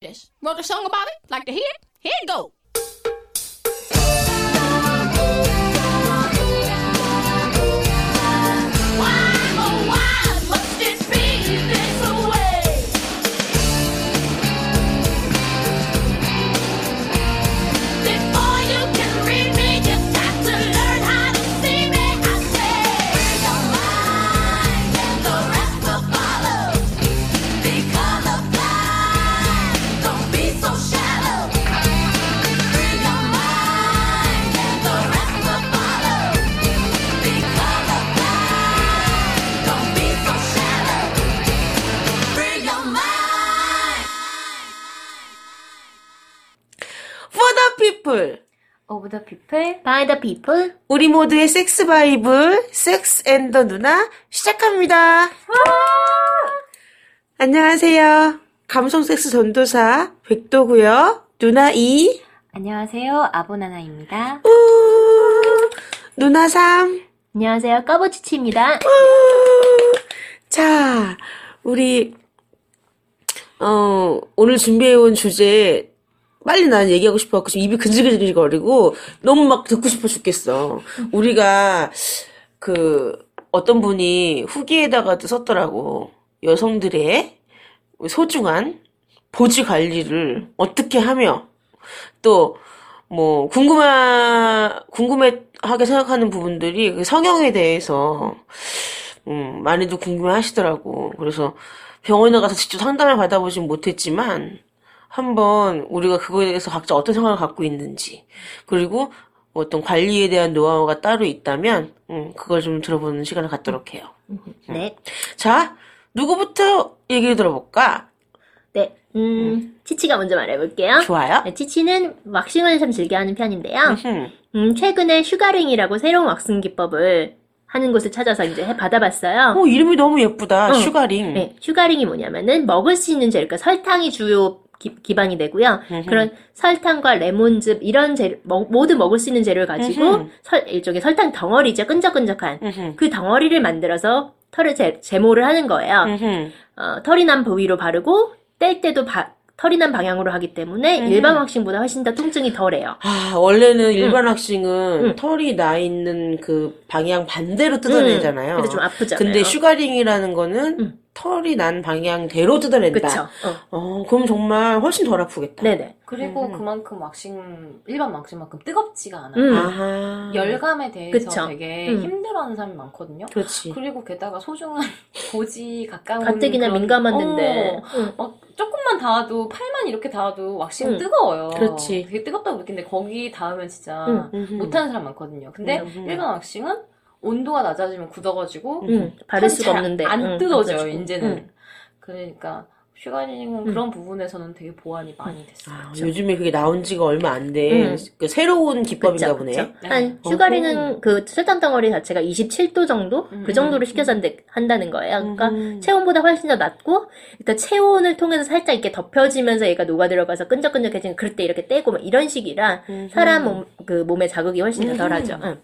this. Wrote a song about it. Like to hear it? Here it go. People. of the people By the people. 우리 모두의 섹스 바이블, Sex and the 누나 시작합니다. 안녕하세요. 감성 섹스 전도사 백도고요. 누나 이, 안녕하세요 아보나나입니다 우, 누나 삼. 안녕하세요. 까보치치입니다. 우. 자, 우리 어, 오늘 준비해온 주제 빨리 난 얘기하고 싶어갖고 지금 입이 근질근질 거리고 너무 막 듣고 싶어 죽겠어. 우리가 그 어떤 분이 후기에다가도 썼더라고. 여성들의 소중한 보지 관리를 어떻게 하며 또 뭐 궁금하 궁금해하게 생각하는 부분들이 그 성형에 대해서 음, 많이들 궁금해 하시더라고. 그래서 병원에 가서 직접 상담을 받아보진 못했지만, 한번 우리가 그거에 대해서 각자 어떤 생각을 갖고 있는지, 그리고 어떤 관리에 대한 노하우가 따로 있다면, 음, 그걸 좀 들어보는 시간을 갖도록 해요. 네. 자, 누구부터 얘기를 들어볼까? 네. 음, 치치가 먼저 말해볼게요. 좋아요. 네, 치치는 왁싱을 참 즐겨하는 편인데요. 음, 음, 최근에 sugaring이라고 새로운 왁싱 기법을 하는 곳을 찾아서 이제 해 받아봤어요. 어, 이름이 너무 예쁘다. 응. sugaring. 네, sugaring이 뭐냐면은 먹을 수 있는 재료, 그러니까 설탕이 주요 기, 반이 되고요. 음흠. 그런 설탕과 레몬즙 이런 재료, 먹- 모든 먹을 수 있는 재료를 가지고 음흠. 설, 일종의 설탕 덩어리죠, 끈적끈적한 음흠. 그 덩어리를 만들어서 털을 제, 제모를 하는 거예요. 어, 털이 난 부위로 바르고 뗄 때도 바- 털이 난 방향으로 하기 때문에 음. 일반 왁싱보다 훨씬 더 통증이 덜해요. 아, 원래는 일반 왁싱은 응. 털이 나 있는 그 방향 반대로 뜯어내잖아요. 근데 좀 아프잖아요. 근데 sugaring이라는 거는 응. 털이 난 방향대로 뜯어낸다. 그쵸? 어. 어, 그럼 정말 훨씬 덜 아프겠다. 네네. 그리고 음. 그만큼 왁싱 일반 왁싱만큼 뜨겁지가 않아요 음. 아하. 열감에 대해서 그쵸. 되게 음. 힘들어하는 사람이 많거든요 그렇지. 그리고 게다가 소중한 보지 가까운 가뜩이나 그런- 민감한데. 어, 응. 막 조금만 닿아도 팔만 이렇게 닿아도 왁싱은 응. 뜨거워요. 그렇지. 되게 뜨겁다고 느끼는데 거기 닿으면 진짜 응. 음흠. 못하는 사람 많거든요. 근데 음. 일반 왁싱은 온도가 낮아지면 굳어가지고 응, 바를 털이 수가 잘 없는데. 안 응, 뜯어져요 뜯어지고. 이제는. 응. 그러니까 슈가링은 그런 부분에서는 되게 보완이 많이 됐어요. 아, 요즘에 그게 나온 지가 얼마 안 돼. 응. 그 새로운 기법인가 보네. 그쵸. 네. 한 슈가링은 그 설탕 덩어리 자체가 27도 정도 음, 그 정도로 음, 식혀서 한다는 거예요. 그러니까 음. 체온보다 훨씬 더 낮고, 그러니까 체온을 통해서 살짝 이렇게 덮여지면서 얘가 녹아 들어가서 끈적끈적해지는 그럴 때 이렇게 떼고 막 이런 식이라 사람 몸, 그 몸의 자극이 훨씬 더 덜하죠. 응.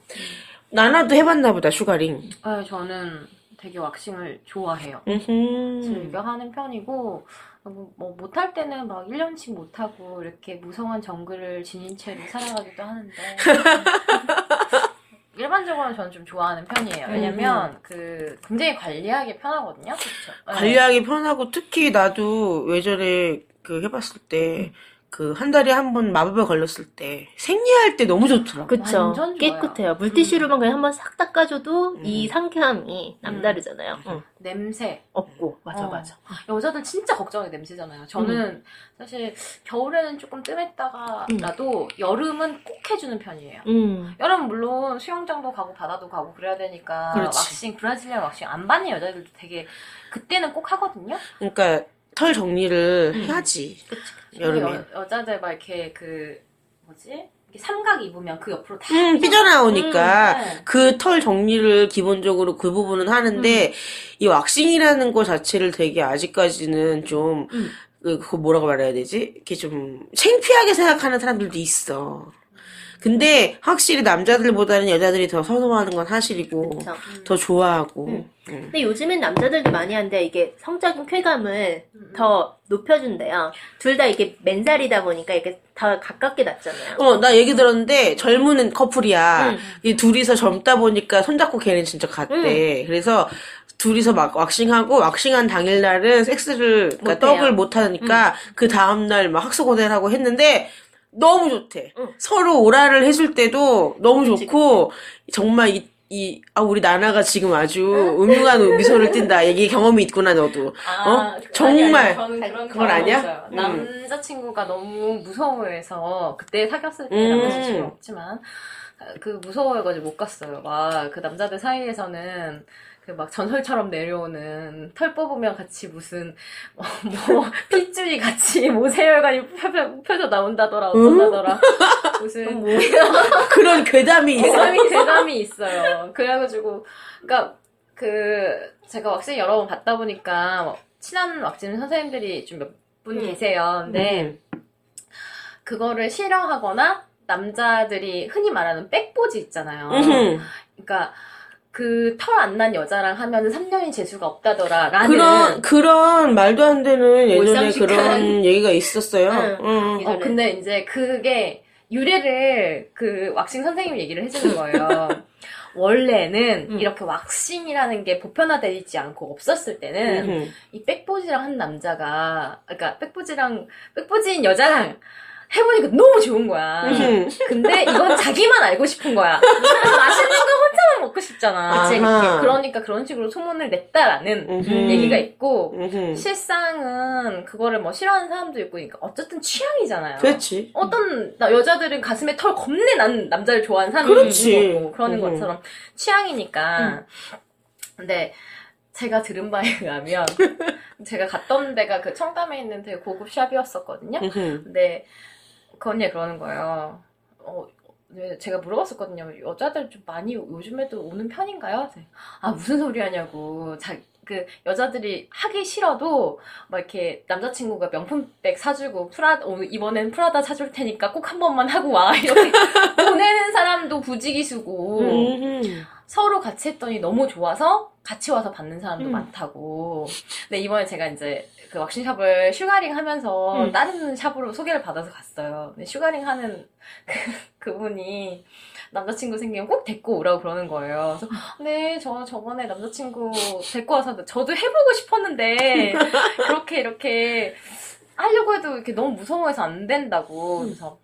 나나도 해봤나 보다, sugaring. 아, 저는 되게 왁싱을 좋아해요. 음흠. 즐겨 하는 편이고 뭐, 뭐 못할 때는 막 1년씩 못하고 이렇게 무성한 정글을 지닌 채로 살아가기도 하는데 일반적으로는 저는 좀 좋아하는 편이에요. 왜냐면 그 굉장히 관리하기 편하거든요. 네. 관리하기 편하고 특히 나도 예전에 그 해봤을 때 그 한 달에 한 번 마법에 걸렸을 때 생리할 때 너무 좋더라고. 그쵸. 완전 좋아요. 깨끗해요. 물티슈로만 그냥 한번 싹 닦아줘도 이 상쾌함이 남다르잖아요. 응. 냄새 없고. 맞아, 어. 맞아. 여자들 진짜 걱정이 냄새잖아요. 저는 사실 겨울에는 조금 뜸했다가라도 여름은 꼭 해주는 편이에요. 음. 여름 물론 수영장도 가고 바다도 가고 그래야 되니까 그렇지. 왁싱 브라질리안 왁싱 안 받는 여자들도 되게 그때는 꼭 하거든요. 그러니까 털 정리를 해야지. 여름에. 여, 여자들 막 이렇게 그 뭐지? 이렇게 삼각 입으면 그 옆으로 다 음, 삐져나오니까 음, 네. 그 털 정리를 기본적으로 그 부분은 하는데 이 왁싱이라는 거 자체를 되게 아직까지는 좀 음. 그, 뭐라고 말해야 되지? 이렇게 좀 창피하게 생각하는 사람들도 있어. 근데 확실히 남자들보다는 여자들이 더 선호하는 건 사실이고 그쵸. 더 좋아하고. 음. 음. 근데 요즘엔 남자들도 많이 하는데 이게 성적인 쾌감을 더 높여준대요. 둘 다 이게 맨살이다 보니까 이렇게 더 가깝게 났잖아요. 어, 나 얘기 들었는데 젊은 커플이야. 음. 이 둘이서 젊다 보니까 손잡고 걔는 진짜 갔대. 그래서 둘이서 막 왁싱하고 왁싱한 당일날은 섹스를 그러니까. 떡을 못 하니까 그 다음날 막 학수고대하고 했는데 너무 좋대. 응. 서로 오라를 해줄 때도 너무 좋고 정말 이, 이, 아, 우리 나나가 지금 아주 음흉한 미소를 띈다. 얘기 경험이 있구나, 너도. 어? 그- 정말. 아니, 아니, 저는 그런 그건 아니야? 음. 남자친구가 너무 무서워해서 그때 사귀었을 때 음. 남자친구는 없지만 그 무서워해가지고 못 갔어요. 막 그 남자들 사이에서는 그 막 전설처럼 내려오는 털 뽑으면 같이 무슨 어, 뭐 핏줄이 같이 모세혈관이 펴- 펴져 나온다더라 어쩐다더라 무슨 그런 괴담이 있어. 대담이 대담이 있어요. 그래가지고 그러니까 그 제가 왁싱 여러 번 받다 보니까 뭐 친한 왁싱 선생님들이 좀 몇분 음. 계세요. 근데 그거를 싫어하거나 남자들이 흔히 말하는 백보지 있잖아요. 음흠. 그러니까 그 털 안 난 여자랑 하면은 3년이 재수가 없다더라 라는 그런 그런 말도 안 되는 예전에 몰상식한. 그런 얘기가 있었어요. 응. 응. 어, 근데 이제 그게 유래를 그 왁싱 선생님이 얘기를 해주는 거예요. 원래는 음. 이렇게 왁싱이라는 게 보편화되지 않고 없었을 때는 음흠. 이 백보지랑 한 남자가, 그러니까 백보지랑, 백보지인 여자랑 해보니까 너무 좋은 거야. 음흠. 근데 이건 자기만 알고 싶은 거야. 맛있는 거 혼자만 먹고 싶잖아. 그치, 그치. 그러니까 그런 식으로 소문을 냈다라는 음흠. 얘기가 있고, 음흠. 실상은 그거를 뭐 싫어하는 사람도 있고, 그러니까 어쨌든 취향이잖아요. 그렇지. 어떤 나- 여자들은 가슴에 털 겁내 난 남자를 좋아하는 사람이 그렇지. 있는 거고 그러는 음. 것처럼 취향이니까. 근데 제가 들은 바에 의하면 제가 갔던 데가 그 청담에 있는 되게 고급 샵이었었거든요. 음흠. 근데 그 언니가 그러는 거예요. 어, 네, 제가 물어봤었거든요. 여자들 좀 많이 요즘에도 오는 편인가요? 아 무슨 소리 하냐고. 자, 그 여자들이 하기 싫어도 막 이렇게 남자친구가 명품백 사주고 프라 오늘 이번엔 프라다 사줄 테니까 꼭 한 번만 하고 와 이렇게 보내는 사람도 부지기수고 음흠. 서로 같이 했더니 너무 좋아서 같이 와서 받는 사람도 음. 많다고. 근데 이번에 제가 이제 그 왁싱샵을 sugaring 하면서 음. 다른 샵으로 소개를 받아서 갔어요. 근데 sugaring 하는 그, 그분이 남자친구 생기면 꼭 데리고 오라고 그러는 거예요. 그래서 네, 저 저번에 남자친구 데리고 와서 저도 해보고 싶었는데 그렇게 이렇게 하려고 해도 이렇게 너무 무서워해서 안 된다고. 그래서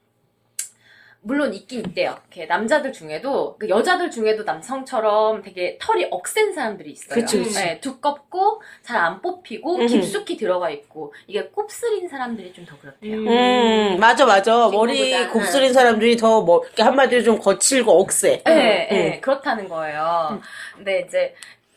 물론 있긴 있대요. 이렇게 남자들 중에도 그 여자들 중에도 남성처럼 되게 털이 억센 사람들이 있어요. 그치, 그치. 네, 두껍고 잘 안 뽑히고 음. 깊숙이 들어가 있고 이게 곱슬인 사람들이 좀 더 그렇대요. 음, 맞아, 맞아. 머리. 곱슬인 사람들이 더, 뭐, 한마디로 좀 거칠고 억세. 네, 음. 네, 그렇다는 거예요. 근데 이제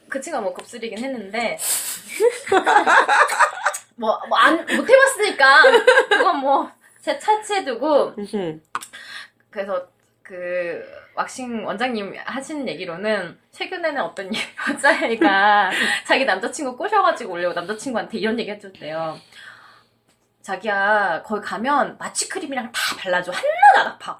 그 친구가 뭐 곱슬이긴 했는데 뭐, 뭐 안, 못 해봤으니까 그건 뭐 제 차치해 두고 음흠. 그래서 그 왁싱 원장님 하시는 얘기로는 최근에는 어떤 여자애가 자기 남자친구 꼬셔가지고 올려고 남자친구한테 이런 얘기 해줬대요. 자기야 거기 가면 마취 크림이랑 다 발라줘 하나도 안 아파.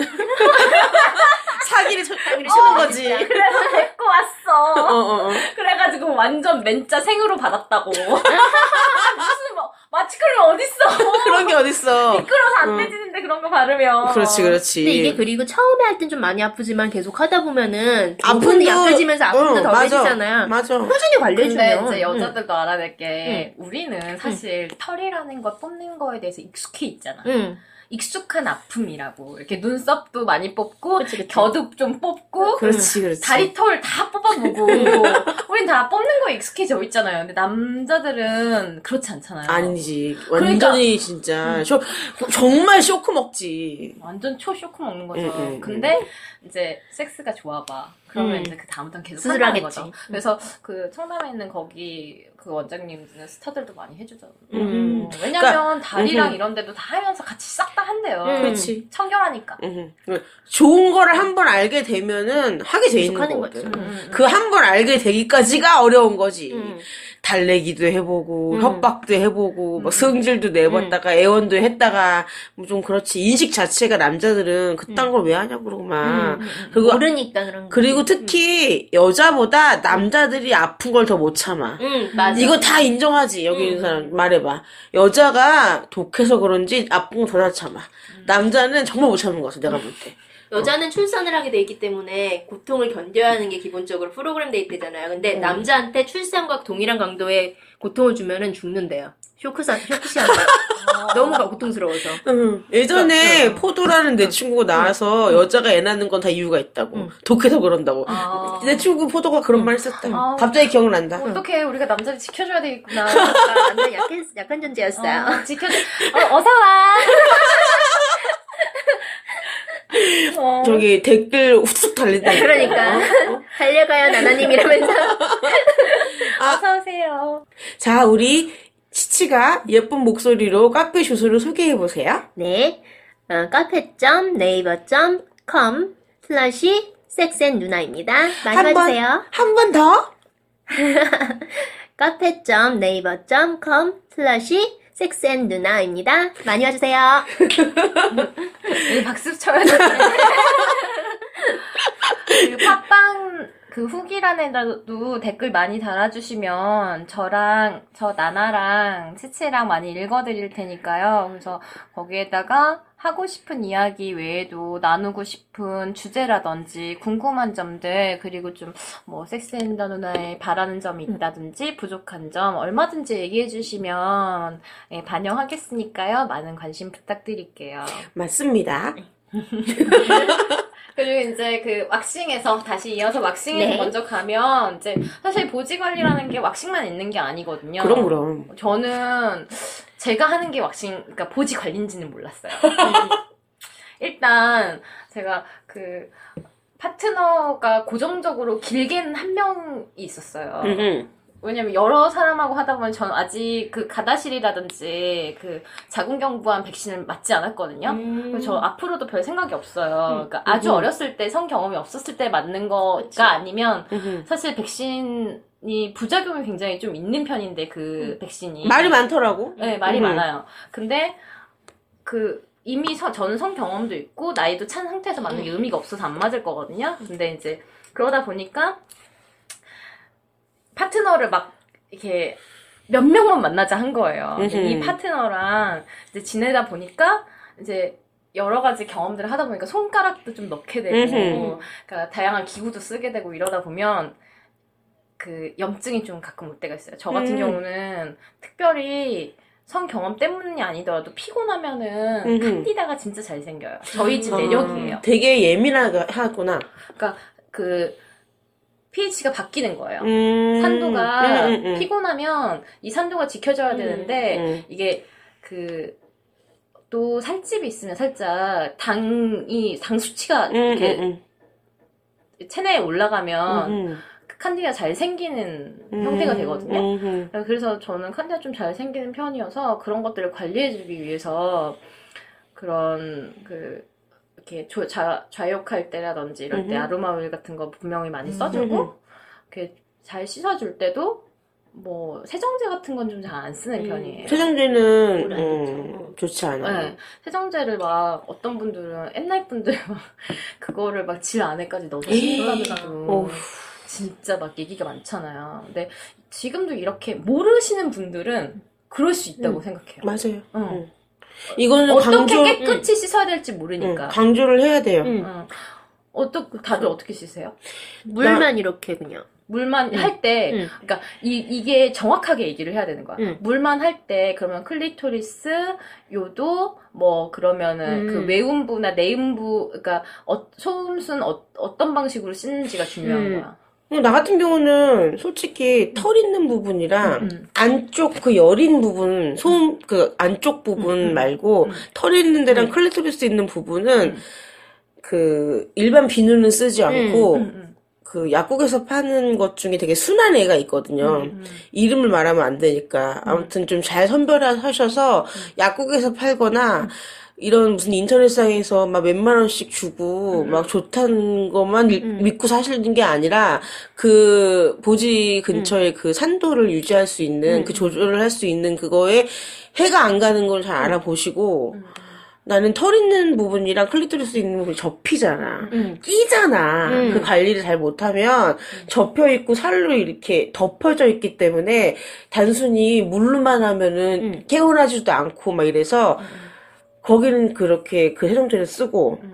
사기를, 사기를 치는 거지. 그래서 데리고 왔어. 어, 어, 어. 그래가지고 완전 맨짜 생으로 받았다고. 무슨 뭐 마취크림 어딨어? 그런 게 어딨어. 미끄러서 안 응. 떼지는데 그런 거 바르면. 그렇지, 그렇지. 근데 이게 그리고 처음에 할 땐 좀 많이 아프지만 계속 하다 보면은 아픔도- 아픔도 약해지면서 아픔도 응, 더 맞아. 해지잖아요. 맞아. 꾸준히 근데 관리해주면. 이제 응. 여자들도 알아낼 게 우리는 사실 털이라는 걸 뽑는 거에 대해서 익숙해 있잖아. 응. 익숙한 아픔이라고. 이렇게 눈썹도 많이 뽑고 그치, 그치. 겨도 좀 뽑고 그렇지, 그렇지. 다리 털 다 뽑아보고 우린 다 뽑는 거에 익숙해져 있잖아요. 근데 남자들은 그렇지 않잖아요. 아니지. 그러니까. 완전히 진짜. 쇼, 정말 쇼크 먹지. 완전 초 쇼크 먹는 거죠. 응, 응, 근데 이제 섹스가 좋아봐. 그러면 음. 이제 그 다음부터는 계속. 한다는 거죠. 그래서 그 청담에 있는 거기 그 원장님은 스타들도 많이 해주잖아요. 음. 왜냐면 다리랑 음. 이런 데도 다 하면서 같이 싹 다 한대요. 음. 그렇지. 청결하니까. 음. 좋은 거를 한 번 알게 되면은 하게 돼 있는 거거든. 음, 음. 그한 번 알게 되기까지가 어려운 거지. 응. 달래기도 해보고 음. 협박도 해보고 뭐 성질도 내봤다가 애원도 했다가 뭐 좀 그렇지. 인식 자체가 남자들은 그딴 걸 왜 하냐고 그러고 막 그리고 모르니까 그런 거. 그리고 특히 여자보다 남자들이 아픈 걸 더 못 참아. 응, 맞아. 이거 다 인정하지 여기 있는 사람. 말해봐. 여자가 독해서 그런지 아픈 거더잘 참아. 남자는 정말 못 참는 것 같아 내가 볼때 여자는 출산을 하게 돼 있기 때문에 고통을 견뎌야 하는 게 기본적으로 프로그램 돼 있대잖아요. 근데 남자한테 출산과 동일한 강도의 고통을 주면은 죽는데요. 쇼크 사, 쇼크 시한다. 너무 가- 고통스러워서. 예전에 포도라는 내 친구가 나와서 여자가 애 낳는 건 다 이유가 있다고 독해서 그런다고 아. 내 친구 포도가 그런 말 했었다 아. 갑자기 기억난다 어떻게 우리가 남자를 지켜줘야 되겠구나. 아, 완전 약한, 약한 존재였어요. 어, 지켜줘. 어, 어서 와. 어. 저기 댓글 훅훅 달린다 그러니까. 달려가요, 나나님 이러면서. 어서 오세요. 자 우리 치치가 예쁜 목소리로 카페 주소를 소개해 보세요 네. 어, 카페.네이버.com 슬러시 섹센 누나입니다. 많이 한 번, 봐주세요. 한 번 더? 카페.네이버.com 슬러시 섹센누나입니다. 많이 와주세요. 이 박수 쳐야 돼. 그 팟빵 그 후기란에도 댓글 많이 달아주시면 저랑 저 나나랑 치치랑 많이 읽어드릴 테니까요. 그래서 거기에다가 하고 싶은 이야기 외에도 나누고 싶은 주제라든지 궁금한 점들 그리고 좀 뭐 섹스앤더 누나의 바라는 점이 있다든지 부족한 점 얼마든지 얘기해 주시면 예, 반영하겠으니까요. 많은 관심 부탁드릴게요. 맞습니다 그리고 이제 그 왁싱에서 다시 이어서 왁싱에서 네. 먼저 가면 이제 사실 보지 관리라는 게 왁싱만 있는 게 아니거든요. 그럼 그럼 저는 제가 하는 게 왁싱, 그러니까 보지 관리인지는 몰랐어요. 일단 제가 그 파트너가 고정적으로 길게는 한 명이 있었어요. 음, 왜냐면 여러 사람하고 하다 보면 전 아직 그 가다실이라든지 그 자궁경부암 백신을 맞지 않았거든요. 그래서 저 앞으로도 별 생각이 없어요. 그러니까 아주 음. 어렸을 때 성 경험이 없었을 때 맞는 거가 아니면 음. 사실 백신 이 부작용이 굉장히 좀 있는 편인데 그 백신이 말이 많더라고 네 말이 음. 많아요. 근데 그 이미 서- 저는 성 경험도 있고 나이도 찬 상태에서 맞는 게 의미가 없어서 안 맞을 거거든요. 근데 이제 그러다 보니까 파트너를 막 이렇게 몇 명만 만나자 한 거예요. 이. 파트너랑 이제 지내다 보니까 이제 여러 가지 경험들을 하다 보니까 손가락도 좀 넣게 되고. 그러니까 다양한 기구도 쓰게 되고 이러다 보면 그 염증이 좀 가끔 올 때가 있어요. 저 같은 음. 경우는 특별히 성 경험 때문이 아니더라도 피곤하면은 음흠. 칸디다가 진짜 잘 생겨요. 저희 집 아, 내력이에요. 되게 예민하구나 그러니까 그 pH가 바뀌는 거예요. 음. 산도가 음, 음, 음. 피곤하면 이 산도가 지켜져야 음, 되는데 음. 이게 그 또 살집이 있으면 살짝 당이 당 수치가 음, 이렇게 음, 체내에 올라가면 음, 그 칸디가 잘 생기는 음. 형태가 되거든요. 음, 음. 그래서 저는 칸디가 좀 잘 생기는 편이어서 그런 것들을 관리해주기 위해서 그런 그 이렇게 조- 좌, 좌욕할 때라든지 이럴 때 음흠. 아로마 오일 같은 거 분명히 많이 음흠. 써주고 이렇게 잘 씻어줄 때도 뭐 세정제 같은 건 좀 잘 안 쓰는 음. 편이에요. 세정제는 음, 좋지 않아요. 네. 세정제를 막 어떤 분들은 옛날 분들 막 그거를 막 질 안에까지 넣어서. 씻는다고. 진짜 막 얘기가 많잖아요. 근데 지금도 이렇게 모르시는 분들은 그럴 수 있다고 음. 생각해요. 맞아요. 응. 음. 이거는 어떻게 강조, 깨끗이 씻어야 될지 음, 모르니까. 강조를 해야 돼요. 음. 응. 어떻게 다들 어떻게 씻으세요? 물만 이렇게 그냥. 물만 음. 할 때, 음. 그러니까 이 이게 정확하게 얘기를 해야 되는 거야. 음. 물만 할 때 그러면 클리토리스, 요도, 뭐 그러면은 음. 그 외음부나 내음부, 그러니까 어, 소음순 어, 어떤 방식으로 씻는지가 중요한 음. 거야. 어, 나 같은 경우는 솔직히 털 있는 부분이랑 음. 안쪽 그 여린 부분, 소음 그 안쪽 부분 음, 음. 말고 음. 털 있는 데랑 음. 클리토리스 있는 부분은 음. 그 일반 비누는 쓰지 않고 음, 음, 그 약국에서 파는 것 중에 되게 순한 애가 있거든요. 음, 음. 이름을 말하면 안 되니까 아무튼 좀 잘 선별하셔서 약국에서 팔거나 이런 무슨 인터넷상에서 막 몇만 원씩 주고 음. 막 좋다는 것만 일- 믿고 사시는 게 아니라 그 보지 근처에 그 산도를 유지할 수 있는 음. 그 조절을 할 수 있는 그거에 해가 안 가는 걸 잘 알아보시고 음. 나는 털 있는 부분이랑 클리토리스 있는 부분이 접히잖아. 음. 끼잖아. 음. 그 관리를 잘 못하면 접혀 있고 살로 이렇게 덮어져 있기 때문에 단순히 물로만 하면은 음. 개운하지도 않고 막 이래서 거기는 그렇게 그 세정제를 쓰고 음.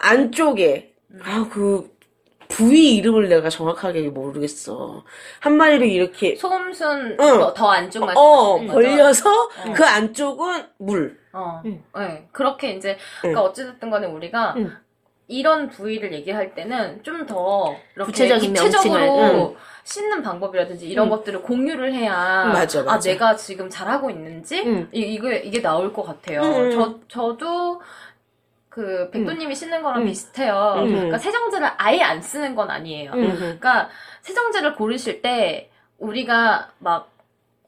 안쪽에 아 그 부위 이름을 내가 정확하게 모르겠어. 한마디로 이렇게 소음순 응. 더, 더 안쪽 말씀 어 거죠? 걸려서 그 안쪽은 물. 어, 응. 네. 그렇게 이제, 그러니까 어찌됐든 간에 우리가 응. 이런 부위를 얘기할 때는 좀더 이렇게 구체적인 구체적으로 명칭을, 씻는 방법이라든지 이런 응. 것들을 공유를 해야 맞아, 아 맞아. 내가 지금 잘하고 있는지 응. 이, 이게 이게 나올 것 같아요. 응. 저 저도 그 백도님이 씻는 거랑 응. 비슷해요. 응. 그러니까 세정제를 아예 안 쓰는 건 아니에요. 응. 그러니까 세정제를 고르실 때 우리가 막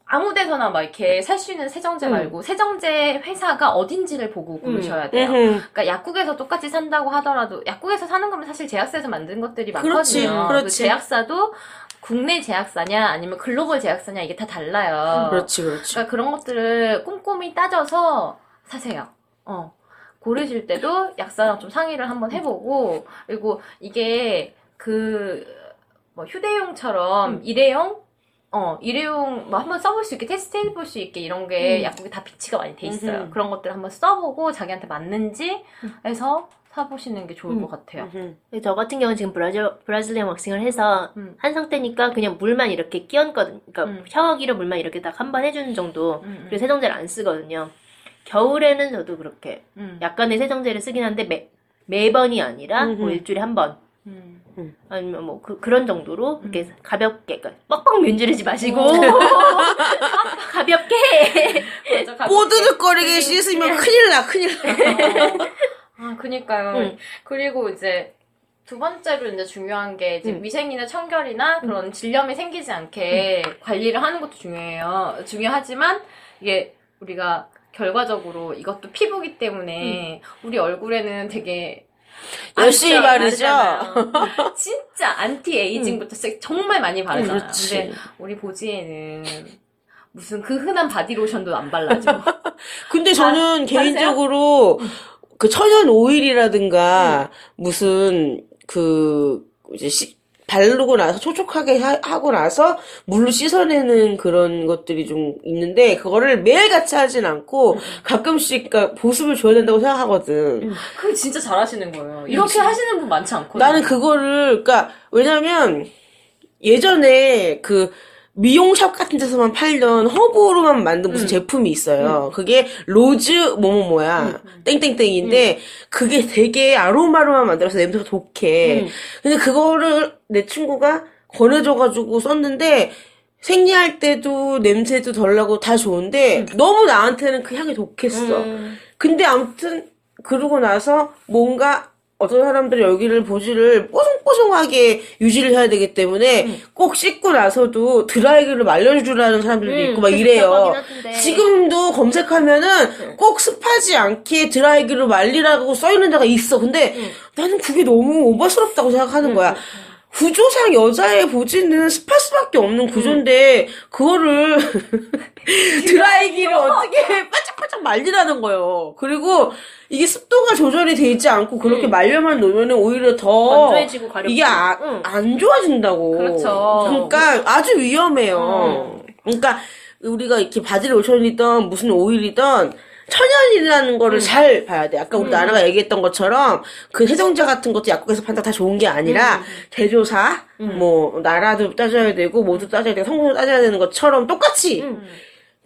아무 데서나 막 이렇게 살 수 있는 세정제 음. 말고 세정제 회사가 어딘지를 보고 고르셔야 돼요. 음흠. 그러니까 약국에서 똑같이 산다고 하더라도 약국에서 사는 거면 사실 제약사에서 만든 것들이 그렇지, 많거든요. 그렇지. 그 제약사도 국내 제약사냐 아니면 글로벌 제약사냐 이게 다 달라요. 그렇지 그렇지. 그러니까 그런 것들을 꼼꼼히 따져서 사세요. 어. 고르실 때도 약사랑 좀 상의를 한번 해보고, 그리고 이게 그, 뭐 휴대용처럼 일회용? 어, 일회용 뭐 한번 써볼 수 있게 테스트 해볼 수 있게 이런 게 음. 약국에 다 비치가 많이 돼 있어요. 음흠. 그런 것들 한번 써보고 자기한테 맞는지 해서 사보시는 게 좋을 음. 것 같아요. 음흠. 저 같은 경우는 지금 브라질, 브라질리안 왁싱을 해서 음. 한 상태니까 그냥 물만 이렇게 끼얹거든. 그러니까 음. 샤워기로 물만 이렇게 딱 한 번 해주는 정도. 음, 그리고 세정제를 안 쓰거든요. 겨울에는 저도 그렇게 음. 약간의 세정제를 쓰긴 한데 매, 매번이 아니라 뭐. 일주일에 한 번. 음. 아니면 뭐 그, 그런 정도로 이렇게 가볍게 그러니까 뻑뻑 문지르지 마시고 가볍게. 뽀드득거리게 씻으면 큰일 나 큰일 나. 아, 그니까요. 응. 그리고 이제 두 번째로 이제 중요한 게 이제 응. 위생이나 청결이나 그런 질염이 생기지 않게 관리를 하는 것도 중요해요. 중요하지만 이게 우리가 결과적으로 이것도 피부기 때문에 우리 얼굴에는 되게 열심히 안 바르죠? 진짜 anti-aging부터 시작 정말 많이 바르잖아요. 그렇지. 근데 우리 보지에는 무슨 그 흔한 바디로션도 안 발라줘. 근데 저는 바르세요? 개인적으로 그 천연 오일이라든가 무슨 그 이제 씻- 바르고 나서 촉촉하게 하, 고 나서 물로 씻어내는 그런 것들이 좀 있는데 그거를 매일 같이 하진 않고 가끔씩 그러니까 보습을 줘야 된다고 생각하거든. 그거 진짜 잘하시는 거예요. 이렇게 하시는 분 많지 않거든요. 나는 그거를 그러니까 왜냐면 예전에 그 미용샵 같은 데서만 팔던 허브로만 만든 무슨 제품이 있어요. 그게 rose 뭐뭐 뭐야 땡땡땡인데 그게 되게 아로마로만 만들어서 냄새가 독해. 음. 근데 그거를 내 친구가 권해줘가지고 썼는데 생리할 때도 냄새도 덜 나고 다 좋은데 너무 나한테는 그 향이 독했어. 음. 근데 아무튼 그러고 나서 뭔가 어떤 사람들이 여기를 보지를 뽀송뽀송하게 유지를 해야 되기 때문에 꼭 씻고 나서도 드라이기를 말려주라는 사람들도 음, 있고 막 이래요. 지금도 검색하면은 꼭 습하지 않게 드라이기로 말리라고 써있는 데가 있어. 근데 나는 그게 너무 오버스럽다고 생각하는 거야. 구조상 여자의 보지는 습할 수밖에 없는 구조인데 그거를 드라이기를 어떻게 바짝바짝 말리라는 거예요. 그리고 이게 습도가 조절이 돼 있지 않고 그렇게 말려만 놓으면 오히려 더 건조해지고 가렵고. 이게 아- 응. 안 좋아진다고. 그렇죠. 그러니까 아주 위험해요. 그러니까 우리가 이렇게 바디 로션이든 무슨 오일이든 천연이라는 거를 잘 봐야 돼. 아까 우리 나나가 얘기했던 것처럼 그 세정제 같은 것도 약국에서 판다 다 좋은 게 아니라 제조사, 뭐 나라도 따져야 되고 모두 따져야 되고 성분도 따져야 되는 것처럼 똑같이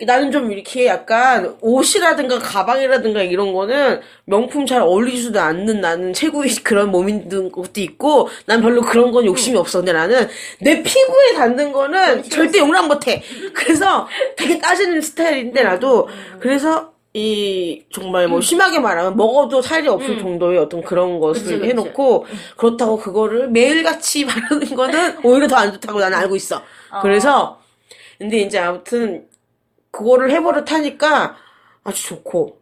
나는 좀 이렇게 약간 옷이라든가 가방이라든가 이런 거는 명품 잘 어울리지도 않는 나는 최고의 그런 몸인 것도 있고 난 별로 그런 건 욕심이 없어. 근데 나는 내 피부에 닿는 거는 절대 용납 못해. 그래서 되게 따지는 스타일인데 나도 그래서 이 정말 뭐 심하게 말하면 먹어도 살이 없을 정도의 어떤 그런 것을 그치, 그치. 해놓고 그렇다고 그거를 매일같이 바르는 거는 오히려 더 안 좋다고 나는 알고 있어. 그래서 근데 이제 아무튼 그거를 해버릇하니까 아주 좋고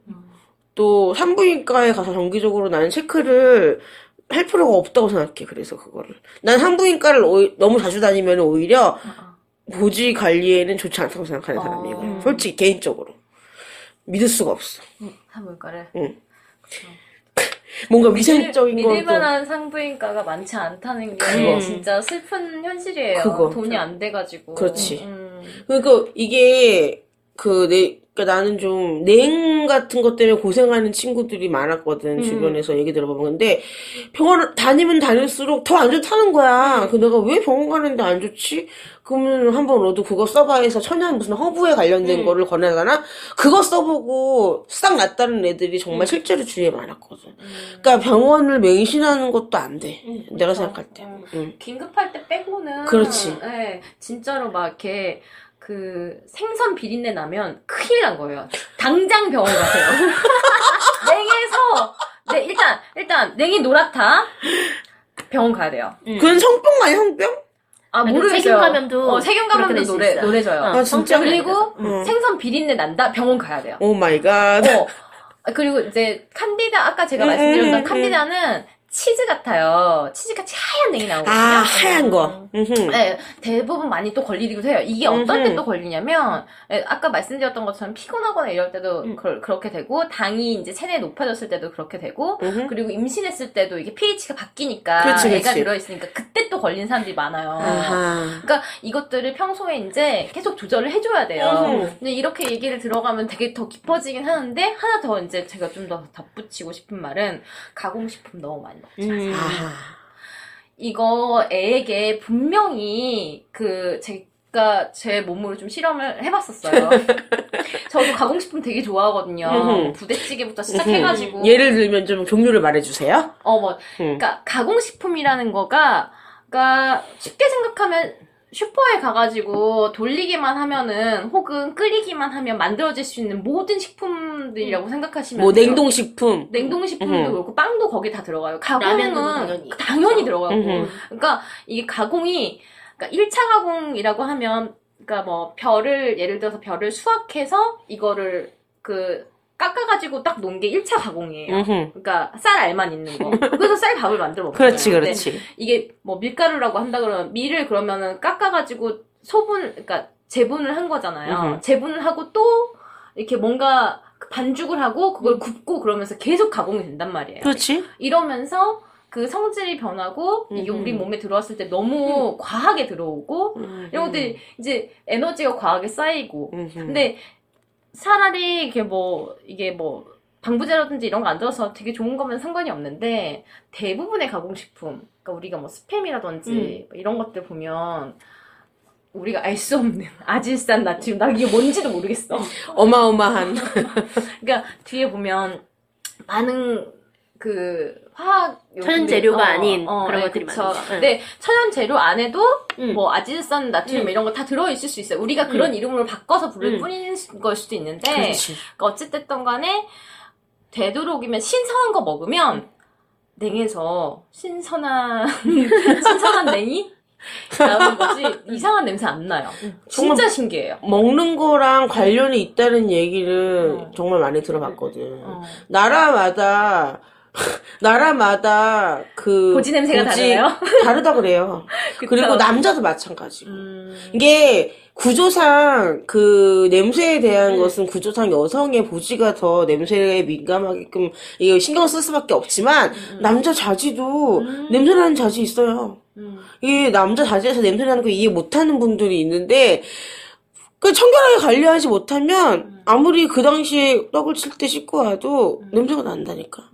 또 산부인과에 가서 정기적으로 나는 체크를 할 필요가 없다고 생각해. 그래서 그거를 난 산부인과를 오히- 너무 자주 다니면 오히려 보지 관리에는 좋지 않다고 생각하는 어. 사람이고 음. 솔직히 개인적으로 믿을 수가 없어. 산부인과를. 뭔가 위생적인 믿을 것도 만한 산부인과가 많지 않다는 게 그거. 진짜 슬픈 현실이에요. 그거. 돈이 안 돼가지고. 그렇지. 음. 그러니까 이게 그내 나는 좀 냉 같은 것 때문에 고생하는 친구들이 많았거든 주변에서 얘기 들어보면 근데 병원 다니면 다닐수록 더 안 좋다는 거야. 그 내가 왜 병원 가는데 안 좋지? 그러면 한번 너도 그거 써봐 해서 천연 무슨 허브에 관련된 거를 권하잖아. 그거 써보고 싹 낫다는 애들이 정말 실제로 주위에 많았거든. 그러니까 병원을 맹신하는 것도 안 돼. 내가 생각할 때. 음. 응. 긴급할 때 빼고는 그렇지. 네, 진짜로 막 이렇게 그 생선 비린내 나면 큰일 난 거예요. 당장 병원 가세요. 냉에서 네 일단 일단 냉이 노랗다. 병원 가야 돼요. 그건 성병 아니야 성병? 아 아니, 모르겠어요. 세균 감염도 어, 세균 감염도 그렇게 될수 노래 있어. 노래져요. 어, 아, 진짜? 그리고 음. 생선 비린내 난다. 병원 가야 돼요. oh my god. 어. 아, 그리고 이제 칸디다 아까 제가 음, 말씀드렸던 음, 칸디다는 치즈 같아요. 치즈같이 하얀 냉이 나오거든요. 아 하얀 거. 음흠. 네, 대부분 많이 또 걸리기도 해요. 이게 음흠. 때또 걸리냐면, 예, 아까 말씀드렸던 것처럼 피곤하거나 이럴 때도 음. 그, 렇게 되고, 당이 이제 체내에 높아졌을 때도 그렇게 되고, 음흠. 그리고 임신했을 때도 이게 pH가 바뀌니까, 애가 그치. 들어있으니까, 그때 또 걸린 사람들이 많아요. 아하. 그러니까 이것들을 평소에 이제 계속 조절을 해줘야 돼요. 음흠. 근데 이렇게 얘기를 들어가면 되게 더 깊어지긴 하는데, 하나 더 이제 제가 좀 더 덧붙이고 싶은 말은, 가공식품 너무 많이. 음. 아하. 이거 애에게 분명히 그 제가 제 몸으로 좀 실험을 해봤었어요. 저도 가공식품 되게 좋아하거든요. 부대찌개부터 시작해가지고 예를 들면 좀 종류를 말해주세요. 어뭐 음. 그러니까 가공식품이라는 거가 그러니까 쉽게 생각하면 슈퍼에 가가지고 돌리기만 하면은 혹은 끓이기만 하면 만들어질 수 있는 모든 식품들이라고 생각하시면 뭐 돼요. 냉동식품. 냉동식품도 음흠. 그렇고 빵도 거기 다 들어가요. 라면도 가공은 당연히. 당연히 들어가고 음흠. 그러니까 이게 가공이 그러니까 1차 가공이라고 하면 그러니까 뭐 별을 예를 들어서 별을 수확해서 이거를 그 깎아가지고 딱 놓은 게 1차 가공이에요. 음흠. 그러니까 쌀 알만 있는 거. 그래서 쌀 밥을 만들어 먹어요. 그렇지, 그렇지. 이게 뭐 밀가루라고 한다 그러면 밀을 그러면은 깎아가지고 소분, 그러니까 재분을 한 거잖아요. 음흠. 재분을 하고 또 이렇게 뭔가 반죽을 하고 그걸 굽고 그러면서 계속 가공이 된단 말이에요. 그렇지. 이러면서 그 성질이 변하고 이게. 우리 몸에 들어왔을 때 너무 과하게 들어오고 이런 것들이 이제 에너지가 과하게 쌓이고. 근데 차라리 이게 뭐 이게 뭐 방부제라든지 이런 거 안 들어서 되게 좋은 거면 상관이 없는데 대부분의 가공식품 그러니까 우리가 뭐 스팸이라든지 뭐 이런 것들 보면 우리가 알 수 없는 아질산 나트륨 나 이게 뭔지도 모르겠어 어마어마한. 그러니까 뒤에 보면 많은 그 화학 천연 재료가 어, 아닌 어, 그런 네, 것들이 그쵸. 많은 거. 응. 근데 천연 재료 안에도 응. 뭐 아질산 나트륨 응. 이런 거 다 들어 있을 수 있어요. 우리가 그런 이름으로 바꿔서 부를 응. 뿐인 걸 수도 있는데. 그러니까 어쨌든 간에 되도록이면 신선한 거 먹으면 냉에서 신선한 신선한 냉이 나오는 거지 이상한 냄새 안 나요. 진짜 신기해요. 먹는 거랑 관련이 있다는 얘기를 어. 정말 많이 들어봤거든. 어. 나라마다 나라마다 그 고지 냄새가 다르나요? 다르다 그래요. 그리고 남자도 마찬가지고. 음, 이게 구조상 그 냄새에 대한 음. 것은 구조상 여성의 보지가 더 냄새에 민감하게끔 이거 신경 쓸 수밖에 없지만 남자 자지도 음. 냄새나는 자지 있어요. 음. 이 남자 자지에서 냄새나는 거 이해 못하는 분들이 있는데 그 청결하게 관리하지 못하면 음. 아무리 그 당시에 떡을 칠 때 씻고 와도 냄새가 난다니까.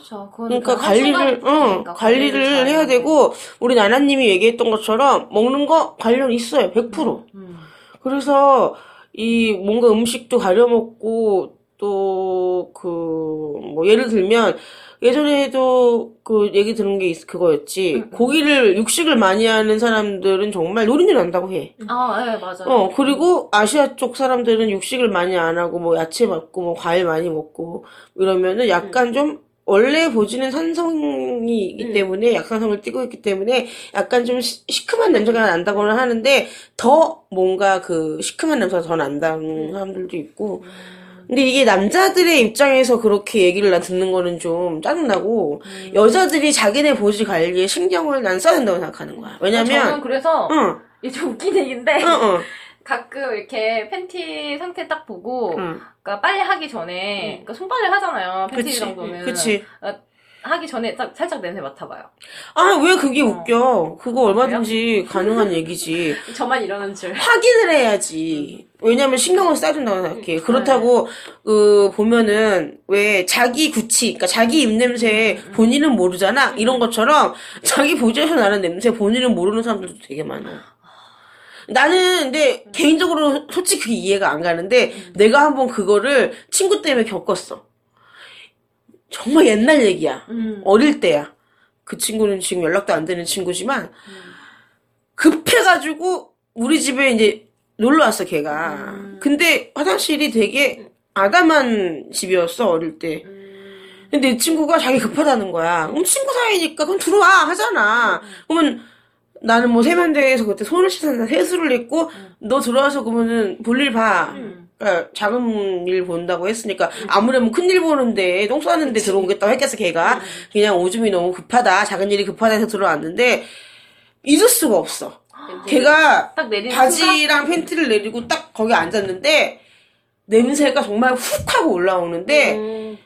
그렇죠. 그러니까 그 관리를, 그러니까 관리를 잘 해야. 되고, 우리 나나님이 얘기했던 것처럼, 먹는 거 관련 있어요. 100%. 음. 그래서, 이, 뭔가 음식도 가려 먹고, 또, 그, 뭐, 예를 들면, 예전에도 그 얘기 들은 게 있, 그거였지. 음, 음. 고기를, 육식을 많이 하는 사람들은 정말 노린내 난다고 해. 아, 예, 맞아요. 어, 그리고 아시아 쪽 사람들은 육식을 많이 안 하고, 뭐, 야채 먹고, 뭐, 과일 많이 먹고, 이러면은 약간 좀, 원래 보지는 산성이기 음. 때문에, 약산성을 띠고 있기 때문에, 약간 좀 시, 시큼한 냄새가 난다고는 하는데, 더 뭔가 그, 시큼한 냄새가 더 난다는 사람들도 있고, 근데 이게 남자들의 입장에서 그렇게 얘기를 나 듣는 거는 좀 짜증나고 음. 여자들이 자기네 보지 관리에 신경을 난 써야 된다고 생각하는 거야. 저는 왜냐면 그래서 응, 이게 좀 웃긴 얘기인데 응, 응, 가끔 이렇게 팬티 상태 딱 보고 응. 그러니까 빨래 하기 전에 그러니까 손빨래 하잖아요. 팬티 그치, 정도는 그치. 하기 전에 딱 살짝 냄새 맡아봐요. 아, 왜 그게 어. 웃겨? 그거 얼마든지 가능한 얘기지. 저만 이러는 줄. 확인을 해야지. 왜냐면 신경을 써야 된다고 생각해. 그렇다고, 그, 보면은, 왜, 자기 구치, 그러니까 자기 입냄새 본인은 모르잖아? 이런 것처럼, 자기 보조에서 나는 냄새 본인은 모르는 사람들도 되게 많아. 나는, 근데, 개인적으로 솔직히 그게 이해가 안 가는데, 내가 한번 그거를 친구 때문에 겪었어. 정말 옛날 얘기야. 음. 어릴 때야. 그 친구는 지금 연락도 안 되는 친구지만, 급해가지고, 우리 집에 이제 놀러 왔어, 걔가. 음. 근데 화장실이 되게 아담한 집이었어, 어릴 때. 근데 이 친구가 자기 급하다는 거야. 그럼 친구 사이니까, 그럼 들어와! 하잖아. 그러면, 나는 뭐 세면대에서 그때 손을 씻었나 세수를 했고, 너 들어와서 그러면은 볼일 봐. 음. 그러니까 작은 일 본다고 했으니까 아무래도 큰일 보는데 똥 싸는데 들어오겠다고 했겠어 걔가 그냥 오줌이 너무 급하다 작은 일이 급하다 해서 들어왔는데 잊을 수가 없어 걔가 바지랑 팬티를 내리고 딱 거기 앉았는데 냄새가 정말 훅 하고 올라오는데 음.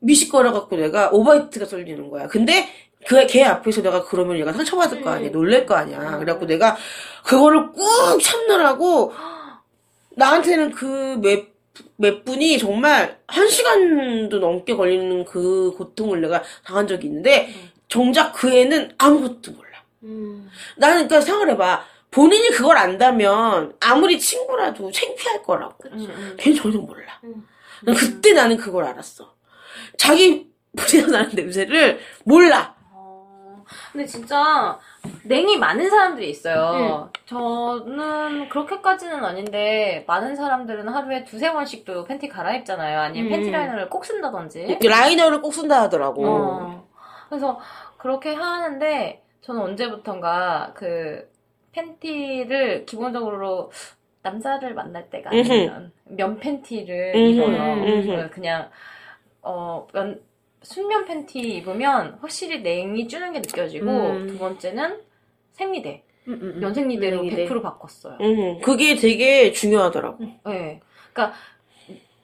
미식거려 갖고 내가 오버히트가 쏠리는 거야. 근데 그 걔 앞에서 내가 그러면 얘가 상처받을 거 아니야. 놀랄 거 아니야. 그래갖고 내가 그거를 꾹 참느라고 나한테는 그 몇, 몇 분이 정말 한 시간도 넘게 걸리는 그 고통을 내가 당한 적이 있는데 정작 그 애는 아무것도 몰라. 음. 나는 그러니까 생각해봐. 본인이 그걸 안다면 아무리 친구라도 창피할 거라고. 음, 걔는 전혀 몰라. 음. 난 그때 나는 그걸 알았어. 자기 보지도 나는 냄새를 몰라. 어, 근데 진짜 냉이 많은 사람들이 있어요. 저는 그렇게까지는 아닌데 많은 사람들은 하루에 두세 번씩도 팬티 갈아입잖아요. 아니면 음. 팬티 라이너를 꼭 쓴다든지. 라이너를 꼭 쓴다 하더라고. 어. 그래서 그렇게 하는데 저는 언제부턴가 그 팬티를 기본적으로 남자를 만날 때가 아니면 면 팬티를 입어요. 그냥 어 면, 순면 팬티 입으면 확실히 냉이 주는 게 느껴지고 음. 두 번째는 생리대 음, 음, 음. 면 생리대로 생리대. 100% 바꿨어요. 음, 그게 되게 중요하더라고. 네. 그러니까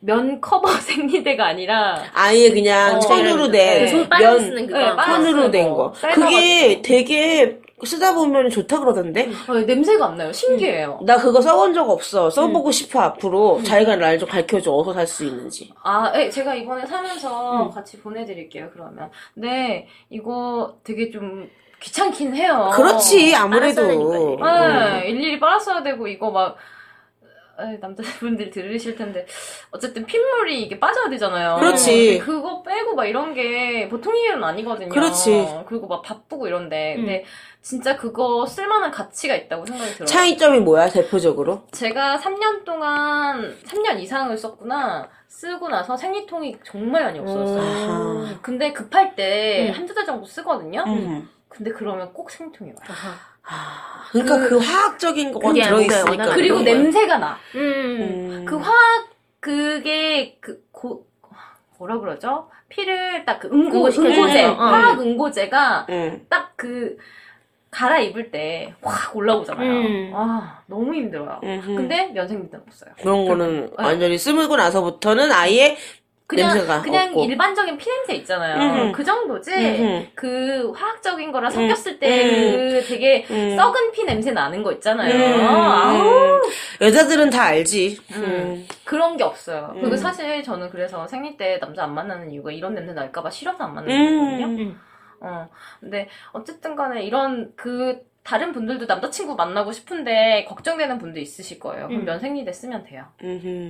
면 커버 생리대가 아니라 아예 그냥 어, 천으로 네. 된손 빨아서 면, 쓰는 그거. 네, 천으로 된 거. 그게 되게 쓰다 보면 좋다 그러던데? 어, 냄새가 안 나요. 신기해요. 나 그거 써본 적 없어. 써보고 싶어, 앞으로. 자기가 날 좀 가르쳐줘. 어디서 살 수 있는지. 아, 네, 제가 이번에 사면서 같이 보내드릴게요, 그러면. 네, 이거 되게 좀 귀찮긴 해요. 그렇지, 아무래도. 빨았어야 네, 일일이 빨았어야 되고, 이거 막, 남자분들 들으실 텐데, 어쨌든 핏물이 이게 빠져야 되잖아요. 그렇지. 그거 빼고 막 이런 게 보통 일은 아니거든요. 그렇지. 그리고 막 바쁘고 이런데, 음. 근데 진짜 그거 쓸만한 가치가 있다고 생각이 들어요. 차이점이 뭐야, 대표적으로? 제가 3년 동안, 3년 이상을 썼구나, 쓰고 나서 생리통이 정말 많이 없어졌어요. 아하. 근데 급할 때 음. 한두 달 정도 쓰거든요? 음. 근데 그러면 꼭 생리통이 와요. 아, 그러니까 그, 화학적인 건 그게 뭔가 들어있으니까. 그리고. 냄새가 나. 음. 음. 그 화학, 그게, 그, 고, 뭐라 그러죠? 피를 딱 그 응고, 응고제, 거. 어. 화학 응고제가 응. 딱 그, 갈아입을 때 확 올라오잖아요. 음. 아, 너무 힘들어요. 음흠. 근데 면생리대는 없어요. 그런 거는 네. 완전히 쓰고 나서부터는 아예 그냥, 그냥 없고. 일반적인 피냄새 있잖아요. 음흠. 그 정도지, 음흠. 그 화학적인 거랑 섞였을 때 음. 그 되게 음. 썩은 피 냄새 나는 거 있잖아요. 음. 아우. 여자들은 다 알지. 음. 음. 그런 게 없어요. 음. 그리고 사실 저는 그래서 생리 때 남자 안 만나는 이유가 이런 냄새 날까봐 싫어서 안 만나는 음. 거거든요. 음. 어. 근데 어쨌든 간에 이런 그 다른 분들도 남자친구 만나고 싶은데 걱정되는 분도 있으실 거예요. 그럼 음. 면생리대 쓰면 돼요.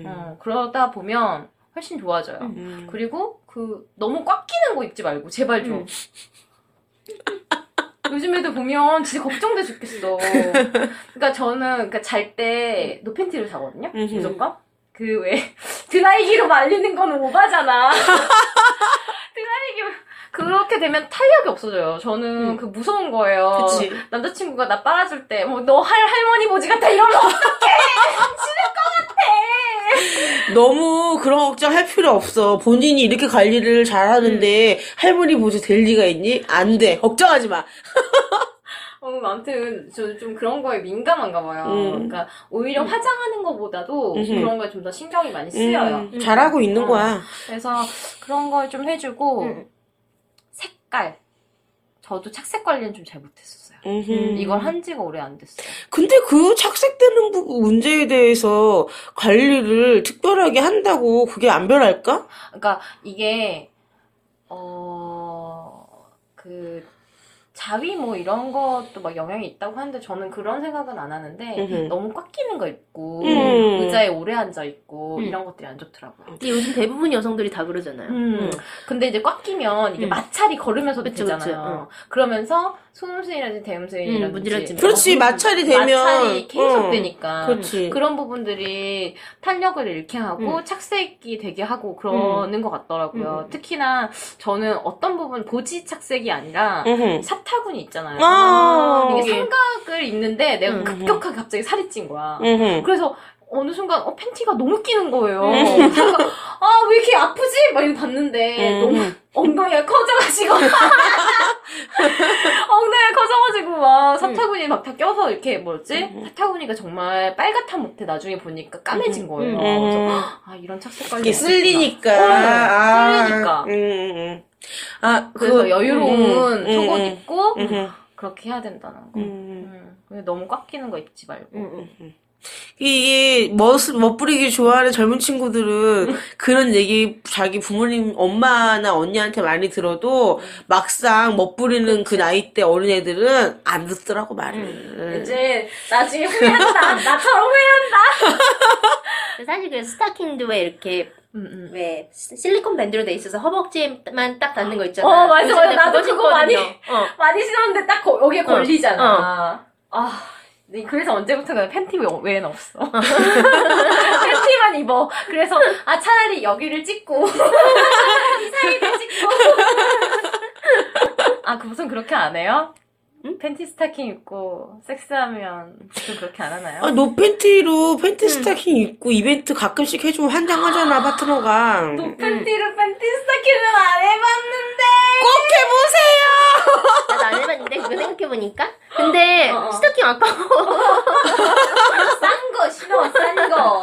어, 그러다 보면 훨씬 좋아져요. 음. 그리고 그 너무 꽉 끼는 거 입지 말고 제발 좀. 음. 요즘 애들 보면 진짜 걱정돼 죽겠어. 그러니까 저는 그러니까 잘 때 노팬티를 사거든요. 무조건. 그 왜 드라이기로 말리는 건 오바잖아. 드라이기 그렇게 되면 탄력이 없어져요. 저는 음. 그 무서운 거예요. 그치. 남자친구가 나 빨아줄 때 뭐 너 할 할머니 보지 같아 이러면 어떡해? 너무 그런 걱정할 필요 없어. 본인이 이렇게 관리를 잘하는데 할머니 보조 될 리가 있니? 안 돼. 걱정하지 마. 어, 아무튼 저좀 그런 거에 민감한가 봐요. 음. 그러니까 오히려 화장하는 것보다도 음흠. 그런 거에 좀 더 신경이 많이 쓰여요. 음, 잘하고 있는 어. 거야. 그래서 그런 걸 좀 해주고 음. 색깔. 저도 착색 관리는 좀 잘 못했었어요. 음흠. 이걸 한 지가 오래 안 됐어요. 근데 그 착색되는 부분 문제에 대해서 관리를 특별하게 한다고 그게 안 변할까? 그러니까 이게 어 그 자위 뭐 이런 것도 막 영향이 있다고 하는데 저는 그런 생각은 안 하는데 음흠. 너무 꽉 끼는 거 있고 음. 의자에 오래 앉아 있고 음. 이런 것들이 안 좋더라고요. 근데 요즘 대부분 여성들이 다 그러잖아요. 음. 근데 이제 꽉 끼면 이게 음. 마찰이 걸으면서도 그쵸, 되잖아요. 그쵸, 그러면서 소음수이라든지 대음수이라든지 음, 문질러지는 그렇지, 마찰이 되면. 마찰이 계속 어. 되니까 그렇지. 그런 부분들이 탄력을 잃게 하고 음. 착색이 되게 하고 그러는 것 같더라고요. 음. 특히나 저는 어떤 부분 보지 착색이 아니라 음흠. 사타구니 있잖아요. 아, 이게 삼각을 입는데 내가 음. 급격하게 갑자기 살이 찐 거야. 음흠. 그래서 어느 순간 어, 팬티가 너무 끼는 거예요. 음. 그래서 아, 왜 이렇게 아프지? 막 이러고 봤는데 음. 너무 엉덩이가 커져가지고 엉덩이가 커져가지고 막 사타구니 막 다 껴서 이렇게 뭐지? 사타구니가 정말 빨갛다 못해 나중에 보니까 까매진 거예요. 음. 그래서 아 이런 착색 관리 이게 쓸리니까. 어, 아, 쓸리니까. 음, 음, 음. 아, 그래서 그, 여유로운 음, 속옷 음, 입고 음, 그렇게 해야 된다는 거. 음. 음. 너무 꽉 끼는 거 입지 말고. 음, 이게 멋, 멋부리기 좋아하는 젊은 친구들은 그런 얘기 자기 부모님, 엄마나 언니한테 많이 들어도 막상 멋부리는 그 나이 때 어린 애들은 안 듣더라고, 말을. 이제 나중에 후회한다. 나처럼 후회한다. 사실 그 스타킹도 왜 이렇게 음, 음. 왜 시- 실리콘 밴드로 돼 있어서 허벅지에만 딱 닿는 거 있잖아. 어, 맞아, 맞아. 나도 그거 많이-. 어. 많이 신었는데 딱 거, 여기에 어, 걸리잖아. 아, 네, 그래서 언제부턴가 팬티 외- 외에는 없어. 팬티만 입어. 그래서, 아, 차라리 여기를 찍고, 사이드 찍고. 아, 그 무슨 그렇게 안 해요? 팬티 스타킹 입고 섹스하면 좀 그렇게 안 하나요? 아, no 팬티로 팬티 스타킹 입고 이벤트 가끔씩 해주면 환장 하잖아, 파트너가. 또 팬티로 팬티 스타킹은 안 해봤는데! 꼭 해보세요! 나도 안 해봤는데 그거 생각해보니까. 근데 어, 어. 스타킹 아까워. 싼거 신어, 싼 거.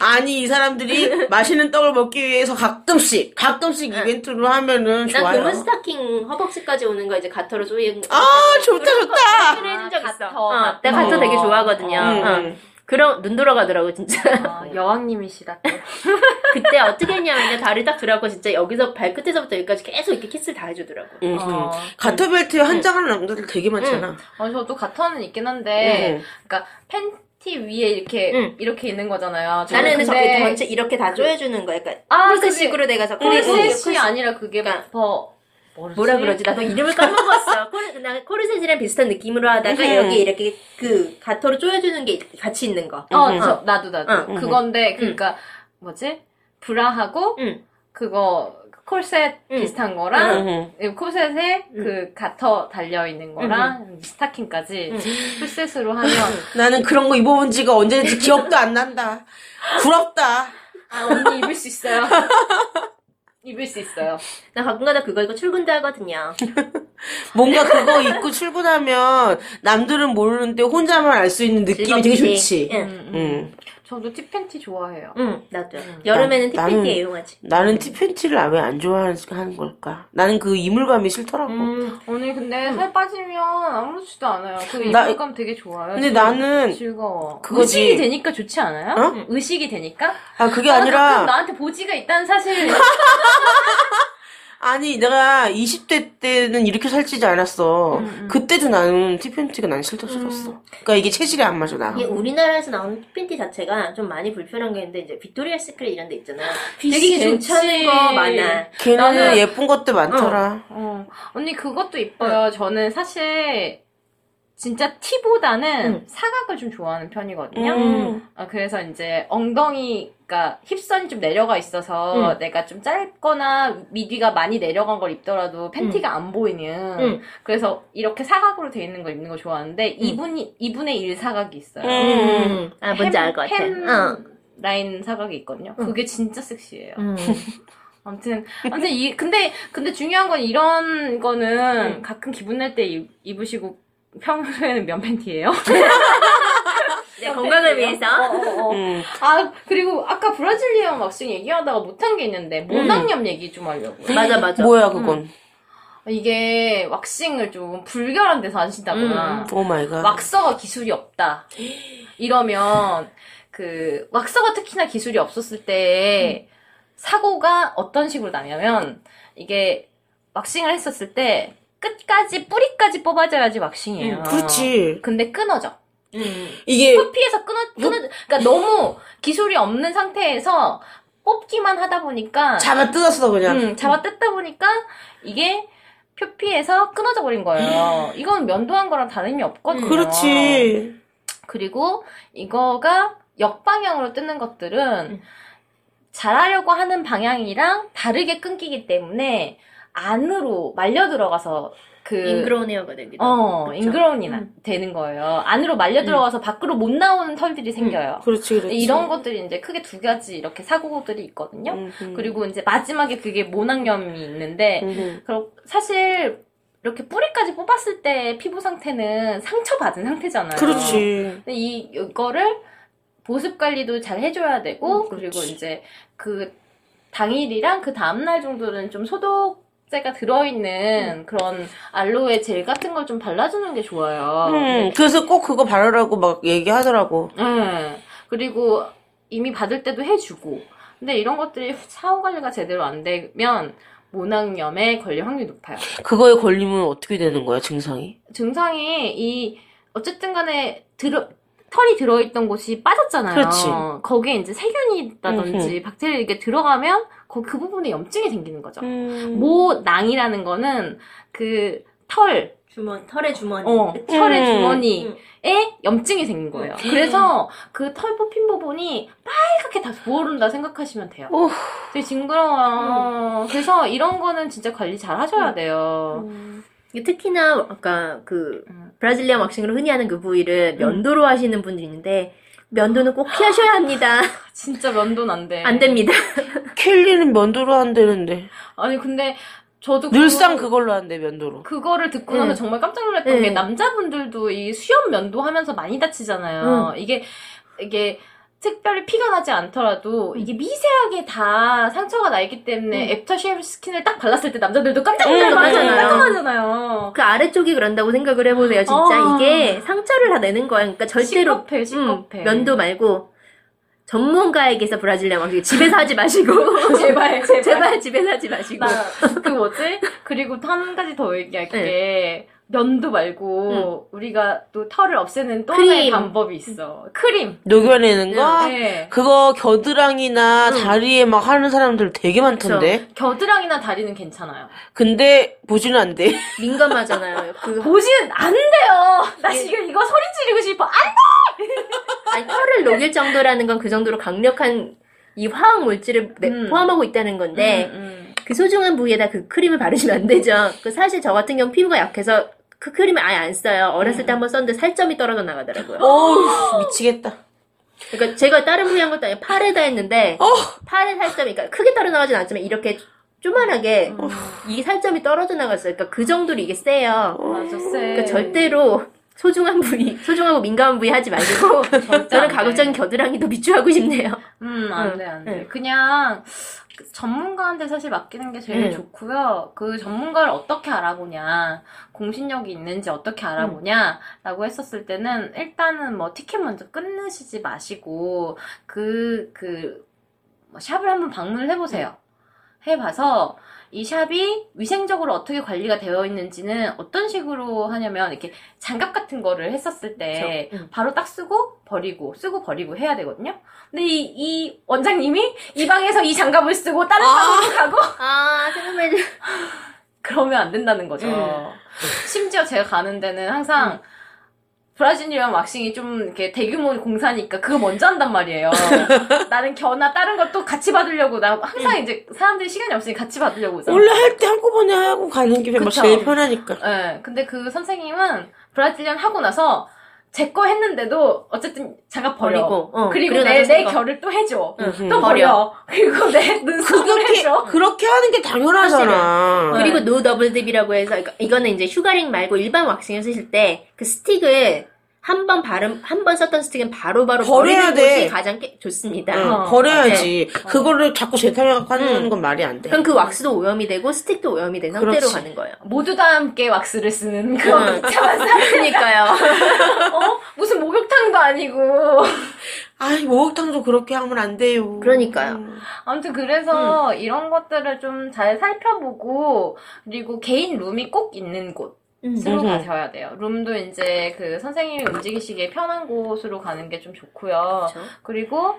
아니, 이 사람들이 맛있는 떡을 먹기 위해서 가끔씩, 가끔씩 이벤트로 하면은 난 좋아요. 금은 스타킹 허벅지까지 오는 거 이제 가터로 조이는 거. 아, 좋다, 좋다! 해준 적 있어. 가터, 어. 내가 가터 되게 좋아하거든요. 음, 어. 음. 그럼 눈 돌아가더라고 진짜. 아, 여왕님이시다. 또. 그때 어떻게 했냐면 이제 다리 딱 들어가고 진짜 여기서 발끝에서부터 여기까지 계속 이렇게 키스를 다 해주더라고. 음, 어. 음. 가터 벨트에 환장하는 남자들 되게 많잖아. 어, 저도 가터는 있긴 한데, 음. 그러니까 팬 티 위에 이렇게 응. 이렇게 있는 거잖아요. 나는 저기 근데 전체 이렇게 다 조여주는 거야. 그러니까 아, 콜셋식으로 내가 저 코르셋이 아니라 그게 그러니까 더 뭐지? 뭐라 그러지? 나도 이름을 까먹었어. 코르, 나 코르셋이랑 비슷한 느낌으로 하다가 음. 여기 이렇게 그 가터로 조여주는 게 같이 있는 거. 어, 음. 저, 나도 나도 응. 그건데 그러니까 뭐지? 브라하고 응. 그거 콜셋 응. 비슷한 거랑 음. 이 콜셋에 응. 그 가터 달려 있는 거랑 스타킹까지 응. 풀셋으로 하면 나는 그런 거 입어본 지가 언제인지 기억도 안 난다. 부럽다. 아 언니 입을 수 있어요. 입을 수 있어요. 나 가끔가다 그거 입고 출근도 하거든요. 뭔가 그거 입고 출근하면 남들은 모르는데 혼자만 알 수 있는 느낌이 되게 즐겁지. 좋지. 응. 음, 음. 음. 저도 티팬티 좋아해요. 응, 나도. 여름에는 나- 티팬티 나는- 애용하지. 나는 티팬티를 왜 안 좋아하는 걸까? 나는 그 이물감이 싫더라고. 음, 언니 근데 살 빠지면 아무렇지도 않아요. 그 나- 입을감 되게 좋아요. 근데 즐- 나는 즐거워. 그거지. 의식이 되니까 좋지 않아요? 어? 의식이 되니까? 아 그게 아, 아니라 나한테 보지가 있다는 사실. 아니 내가 20대 때는 이렇게 살찌지 않았어. 음, 그때도 나는 티팬티가 난 싫다 싫었어. 그러니까 이게 체질이 안 맞아 나. 이게 우리나라에서 나오는 티팬티 자체가 좀 많이 불편한 게 있는데 이제 빅토리아 시크릿 이런 데 있잖아. 되게 괜찮은 좋지. 거 많아. 걔는 나는- 예쁜 것들 많더라. 어. 언니 그것도 이뻐요. 저는 사실 진짜 티보다는 응. 사각을 좀 좋아하는 편이거든요. 음. 아, 그래서 이제 엉덩이가 힙선이 좀 내려가 있어서 응. 내가 좀 짧거나 미디가 많이 내려간 걸 입더라도 팬티가 안 보이는 응. 그래서 이렇게 사각으로 돼 있는 거 입는 거 좋아하는데 2분이 2분의 1 사각이 있어요. 음. 음, 아, 뭔지 알 것 같아. 햄 어. 라인 사각이 있거든요. 그게 진짜 섹시해요. 음. 아무튼, 아무튼 이 근데 근데 중요한 건 이런 거는 가끔 기분 낼 때 입으시고 평소에는 면 팬티예요. 네, 건강을 위해서. 어, 어, 어. 음. 아 그리고 아까 Brazilian waxing 얘기하다가 못한 게 있는데 모낭염 얘기 좀 하려고. 맞아, 맞아. 뭐야 그건? 이게 waxing을 좀 불결한 데서 하신다거나 오 마이 갓. 왁서가 기술이 없다. 이러면 그 waxer가 특히나 기술이 없었을 때 사고가 어떤 식으로 나냐면 이게 왁싱을 했었을 때 끝까지 뿌리까지 뽑아줘야지 왁싱이에요. 음, 그렇지. 근데 끊어져. 음. 이게 표피에서 끊어 끊어. 그러니까 너무 기술이 없는 상태에서 뽑기만 하다 보니까 잡아 뜯었어 그냥. 음, 잡아 뜯다 보니까 이게 표피에서 끊어져 버린 거예요. 이건 면도한 거랑 다름이 없거든요. 그렇지. 그리고 이거가 역방향으로 뜯는 것들은 음. 잘하려고 하는 방향이랑 다르게 끊기기 때문에 안으로 말려 들어가서 그 인그로운 헤어가 되기도. 어, 그쵸? 인그러운이 나- 음. 되는 거예요. 안으로 말려 들어가서 밖으로 못 나오는 털들이 생겨요. 그렇지 그렇지. 이런 것들이 이제 크게 두 가지 이렇게 사고들이 있거든요. 음, 음. 그리고 이제 마지막에 그게 모낭염이 있는데 음. 그럼 사실 이렇게 뿌리까지 뽑았을 때 피부 상태는 상처받은 상태잖아요. 그렇지. 근데 이 이거를 보습 관리도 잘 해줘야 되고 음, 그리고. 이제 그 당일이랑 그 다음 날 정도는 좀 소독 제가 들어있는 그런 알로에 젤 같은 걸 좀 발라주는 게 좋아요. 음, 그래서 꼭 그거 바르라고 막 얘기하더라고. 네. 그리고 이미 받을 때도 해주고. 근데 이런 것들이 샤워 관리가 제대로 안 되면 모낭염에 걸릴 확률이 높아요. 그거에 걸리면 어떻게 되는 거야 증상이? 증상이 이 어쨌든 간에 들어 털이 들어있던 곳이 빠졌잖아요. 그렇지. 거기에 이제 세균이라든지 박테리아 이게 들어가면 그, 그 부분에 염증이 생기는 거죠. 음. 모낭이라는 거는 그 털, 주머니, 털의 주머니. 어, 털의 음. 주머니에 음. 염증이 생긴 거예요. 그래서 그 털 뽑힌 부분이 빨갛게 다 부어오른다 생각하시면 돼요. 오. 되게 징그러워요. 그래서 이런 거는 진짜 관리 잘 하셔야 돼요. 이게 특히나 아까 그 음. Brazilian waxing으로 흔히 하는 그 부위를 면도로 하시는 분들이 있는데 면도는 꼭 피하셔야 합니다. 진짜 면도는 안 돼. 안 됩니다. 켈리는 면도로 한다는데 아니 근데 저도 늘상 그, 그걸로 한대 면도로. 그거를 듣고 나면 응. 정말 깜짝 놀랐던 응. 게 남자분들도 이 수염 면도하면서 많이 다치잖아요. 이게 이게 특별히 피가 나지 않더라도 이게 미세하게 다 상처가 나 있기 때문에 after shave 스킨을 딱 발랐을 때 남자들도 깜짝 응, 놀라잖아요. 맞아요. 깜깜하잖아요. 그 아래쪽이 그런다고 생각을 해보세요. 진짜 어. 이게 상처를 다 내는 거야. 그러니까 절대로 시겁해, 음, 시겁해. 면도 말고 전문가에게서 브라질리안 왁싱 집에서 하지 마시고 제발, 제발. 제발 집에서 하지 마시고 나, 그 뭐지? 그리고 또한 가지 더 얘기할게. 면도 말고, 우리가 또 털을 없애는 또 하나의 크림. 방법이 있어. 크림. 녹여내는 거? 네. 그거 겨드랑이나 응. 다리에 막 하는 사람들 되게 많던데. 겨드랑이나 다리는 괜찮아요. 근데 보지는 안 돼. 민감하잖아요. 그 보시는 안 돼요! 나 지금 이거 소리 지르고 싶어. 안 아니, 털을 녹일 정도라는 건 그 정도로 강력한 이 화학 물질을 내- 음. 포함하고 있다는 건데 음, 음. 그 소중한 부위에다 그 크림을 바르시면 안 되죠. 그 사실 저 같은 경우 피부가 약해서 그 크림을 아예 안 써요. 어렸을 때 한번 썼는데 살점이 떨어져 나가더라고요. 어우, 미치겠다. 그러니까 제가 다른 부위 한 것도 아니고 팔에다 했는데 어. 팔에 살점이 그러니까 크게 떨어나가진 않지만 이렇게 쪼만하게 이 살점이 떨어져 나갔어요. 그러니까 그 정도로 이게 세요. 맞아, 쎄. 그러니까 절대로 소중한 부위, 소중하고 민감한 부위 하지 마시고 저는. 가급적인 겨드랑이도 비추하고 싶네요. 음, 안 응, 돼, 안 돼. 응. 그냥 그 전문가한테 사실 맡기는 게 제일 응. 좋고요. 그 전문가를 어떻게 알아보냐, 공신력이 있는지 어떻게 알아보냐라고 했었을 때는 일단은 뭐 티켓 먼저 끊으시지 마시고 그, 그, 뭐 샵을 한번 방문을 해보세요. 해봐서 이 샵이 위생적으로 어떻게 관리가 되어 있는지는 어떤 식으로 하냐면 이렇게 장갑 같은 거를 했었을 때. 응. 바로 딱 쓰고 버리고 쓰고 버리고 해야 되거든요. 근데 이, 이 원장님이 이 방에서 이 장갑을 쓰고 다른 방으로 가고 아, 생각만 해도 그러면 안 된다는 거죠. 음. 심지어 제가 가는 데는 항상 Brazilian waxing이 좀 이렇게 대규모 공사니까 그거 먼저 한단 말이에요. 나는 겨나 다른 걸또 같이 받으려고 나 항상 이제 사람들이 시간이 없으니 같이 받으려고 오잖아. 원래 할 때 한꺼번에 하고 가는 게뭐 그쵸. 제일 편하니까. 예. 근데 그 선생님은 Brazilian 하고 나서 제 거 했는데도 어쨌든 장갑 버려. 버리고, 어, 그리고 그리고 내, 나서 내 거. 겨를 또 해줘. 응, 또 버려. 그리고 내 눈썹을 그렇게 해줘. 그렇게 하는 게 당연하잖아. 그리고 no double dip이라고 해서 이거- 이거는 이제 sugaring 말고 일반 waxing을 쓰실 때 그 스틱을 한번 바름 한번 썼던 스틱은 바로바로 버려야 버리는 돼. 것이 가장 깨- 좋습니다. 응, 어. 버려야지. 그거를 자꾸 재탕해갖고 하는 응. 건 말이 안 돼. 그럼 그 왁스도 오염이 되고 스틱도 오염이 된 상태로 그렇지. 가는 거예요. 모두 다 함께 왁스를 쓰는 그런 응. 복잡한 사람. 그러니까요. 어? 무슨 목욕탕도 아니고. 아, 목욕탕도 그렇게 하면 안 돼요. 그러니까요. 음. 아무튼 그래서 이런 것들을 좀 잘 살펴보고 그리고 개인 룸이 꼭 있는 곳. 음. 음흠. 가셔야 돼요. 룸도 이제 그 선생님이 움직이시기에 편한 곳으로 가는 게 좀 좋고요. 그렇죠. 그리고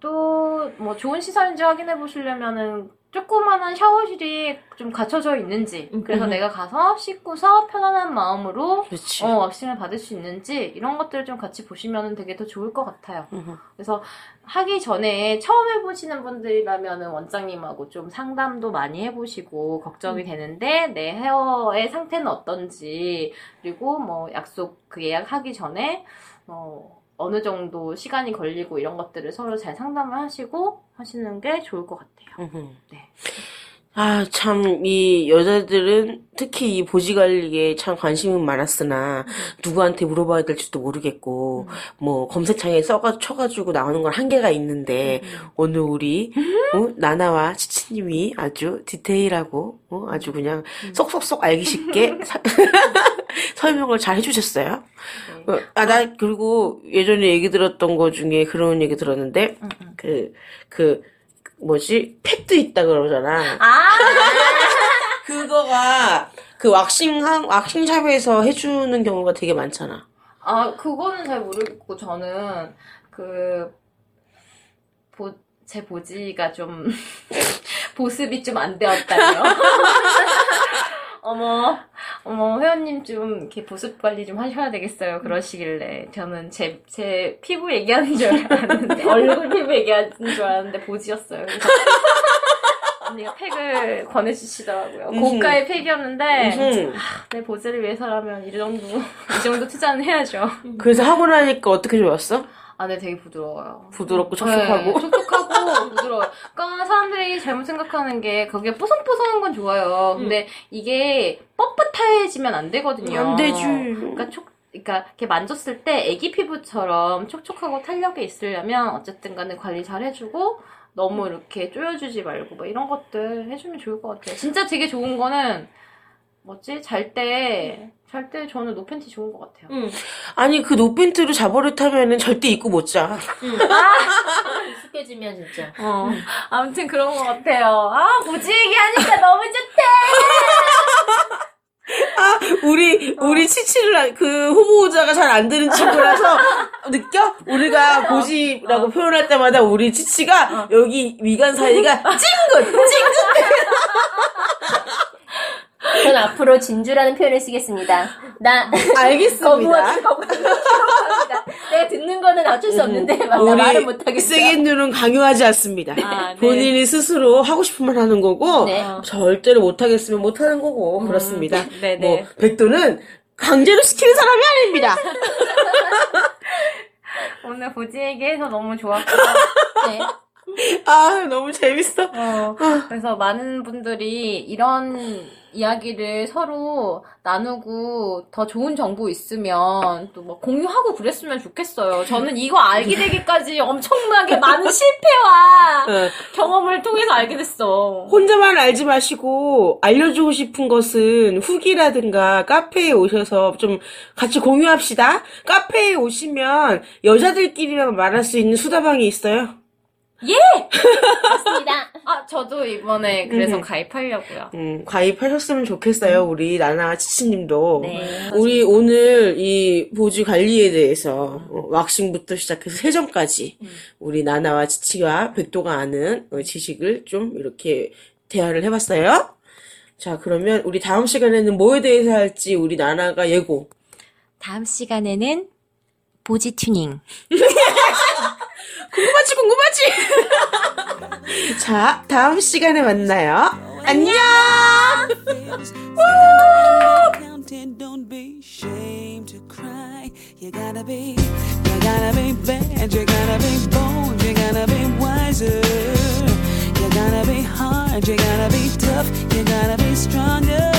또 뭐 좋은 시설인지 확인해 보시려면은 조그만한 샤워실이 좀 갖춰져 있는지 음, 그래서 음. 내가 가서 씻고서 편안한 마음으로 그렇지. 어, 왁싱을 받을 수 있는지 이런 것들을 좀 같이 보시면 되게 더 좋을 것 같아요. 음흠. 그래서 하기 전에 처음 해보시는 분들이라면 원장님하고 좀 상담도 많이 해보시고 걱정이 되는데 내 헤어의 상태는 어떤지 그리고 뭐 약속 그 예약하기 전에 어, 어느 정도 시간이 걸리고 이런 것들을 서로 잘 상담을 하시고 하시는 게 좋을 것 같아요. 네. 아, 참, 이 여자들은 특히 이 보지 관리에 참 관심은 많았으나, 누구한테 물어봐야 될지도 모르겠고, 뭐, 검색창에 써가, 쳐가지고 나오는 건 한계가 있는데, 오늘 우리, 어, 나나와 치치님이 아주 디테일하고, 어, 아주 그냥 쏙쏙쏙 알기 쉽게 사- 설명을 잘 해주셨어요. 네. 어, 아, 나, 그리고 예전에 얘기 들었던 거 중에 그런 얘기 들었는데, 음, 음. 그, 그, 뭐지? 팩도 있다 그러잖아. 아! 그거가 그 왁싱 한 왁싱샵에서 해주는 경우가 되게 많잖아. 아, 그거는 잘 모르겠고, 저는, 그, 보, 제 보지가 좀, 보습이 좀 안 되었다며. 어머, 어머, 회원님 좀, 이렇게 보습 관리 좀 하셔야 되겠어요. 그러시길래. 저는 제, 제 피부 얘기하는 줄 알았는데, 얼굴 피부 얘기하는 줄 알았는데, 보지였어요. 언니가 팩을 권해주시더라고요. 음흠. 고가의 팩이었는데, 음. 내 보즈를 위해서라면 이 정도 이 정도 투자는 해야죠. 그래서 하고 나니까 어떻게 좋았어? 아, 네, 되게 부드러워요. 부드럽고 촉촉하고. 네, 촉촉하고 부드러워요. 그러니까 사람들이 잘못 생각하는 게 거기에 뽀송뽀송한 건 좋아요. 근데 이게 뻣뻣해지면 안 되거든요. 안 되지. 그러니까 촉 그러니까 이렇게 만졌을 때 애기 피부처럼 촉촉하고 탄력이 있으려면 어쨌든 간에 관리 잘 해주고 너무 이렇게 쪼여주지 말고 뭐 이런 것들 해주면 좋을 것 같아요. 진짜 되게 좋은 거는 뭐지? 잘 때, 잘 때 저는 노팬티 좋은 것 같아요. 응. 아니 그 노팬트로 자버릇 타면은 절대 입고 못 자. 익숙해지면 진짜. 어. 아무튼 그런 것 같아요. 아, 보지 얘기하니까 너무 좋대! 우리 우리 치치를 그 호모자가 잘 안 되는 친구라서 느껴? 우리가 보지라고 표현할 때마다 우리 치치가 여기 위간 사이가 찡긋 찡긋. 전 앞으로 진주라는 표현을 쓰겠습니다. 나 알겠습니다. 거부하기 거부합니다. 내가 듣는 거는 어쩔 수 없는데 막나 말을 못 하겠어. 세겐 누는 강요하지 않습니다. 아, 네. 본인이 스스로 하고 싶은 말 하는 거고 네. 절대로 못 하겠으면 못 하는 거고 그렇습니다. 네, 뭐 네. 백도는 강제로 시키는 사람이 아닙니다. 오늘 보지 얘기해서 너무 좋았고. 네. 아 너무 재밌어. 어, 그래서 많은 분들이 이런 이야기를 서로 나누고 더 좋은 정보 있으면 또 뭐 공유하고 그랬으면 좋겠어요. 저는 이거 알게 되기까지 엄청나게 많은 실패와 어, 경험을 통해서 알게 됐어. 혼자만 알지 마시고 알려주고 싶은 것은 후기라든가 카페에 오셔서 좀 같이 공유합시다. 카페에 오시면 여자들끼리만 말할 수 있는 수다방이 있어요. 맞습니다. 아, 저도 이번에 그래서 음. 가입하려고요. 음, 가입하셨으면 좋겠어요. 우리 나나 치치님도. 네. 우리 오늘 이 보지 관리에 대해서 어, 왁싱부터 시작해서 세정까지 우리 나나와 치치와 백도가 아는 어, 지식을 좀 이렇게 대화를 해봤어요. 자, 그러면 우리 다음 시간에는 뭐에 대해서 할지 우리 나나가 예고. 다음 시간에는 보지 튜닝. 궁금하지 궁금하지. 자 다음 시간에 만나요. 안녕. You gotta be, you gotta be bad, you gotta be bold, you gotta be wiser. You gotta be hard, you gotta be tough, you gotta be stronger.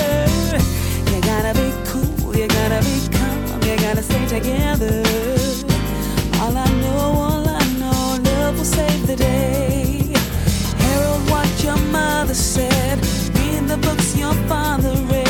You gotta be cool, you gotta be calm, you gotta stay together. All I know. will save the day. Harold, what your mother said. Read the books your father read.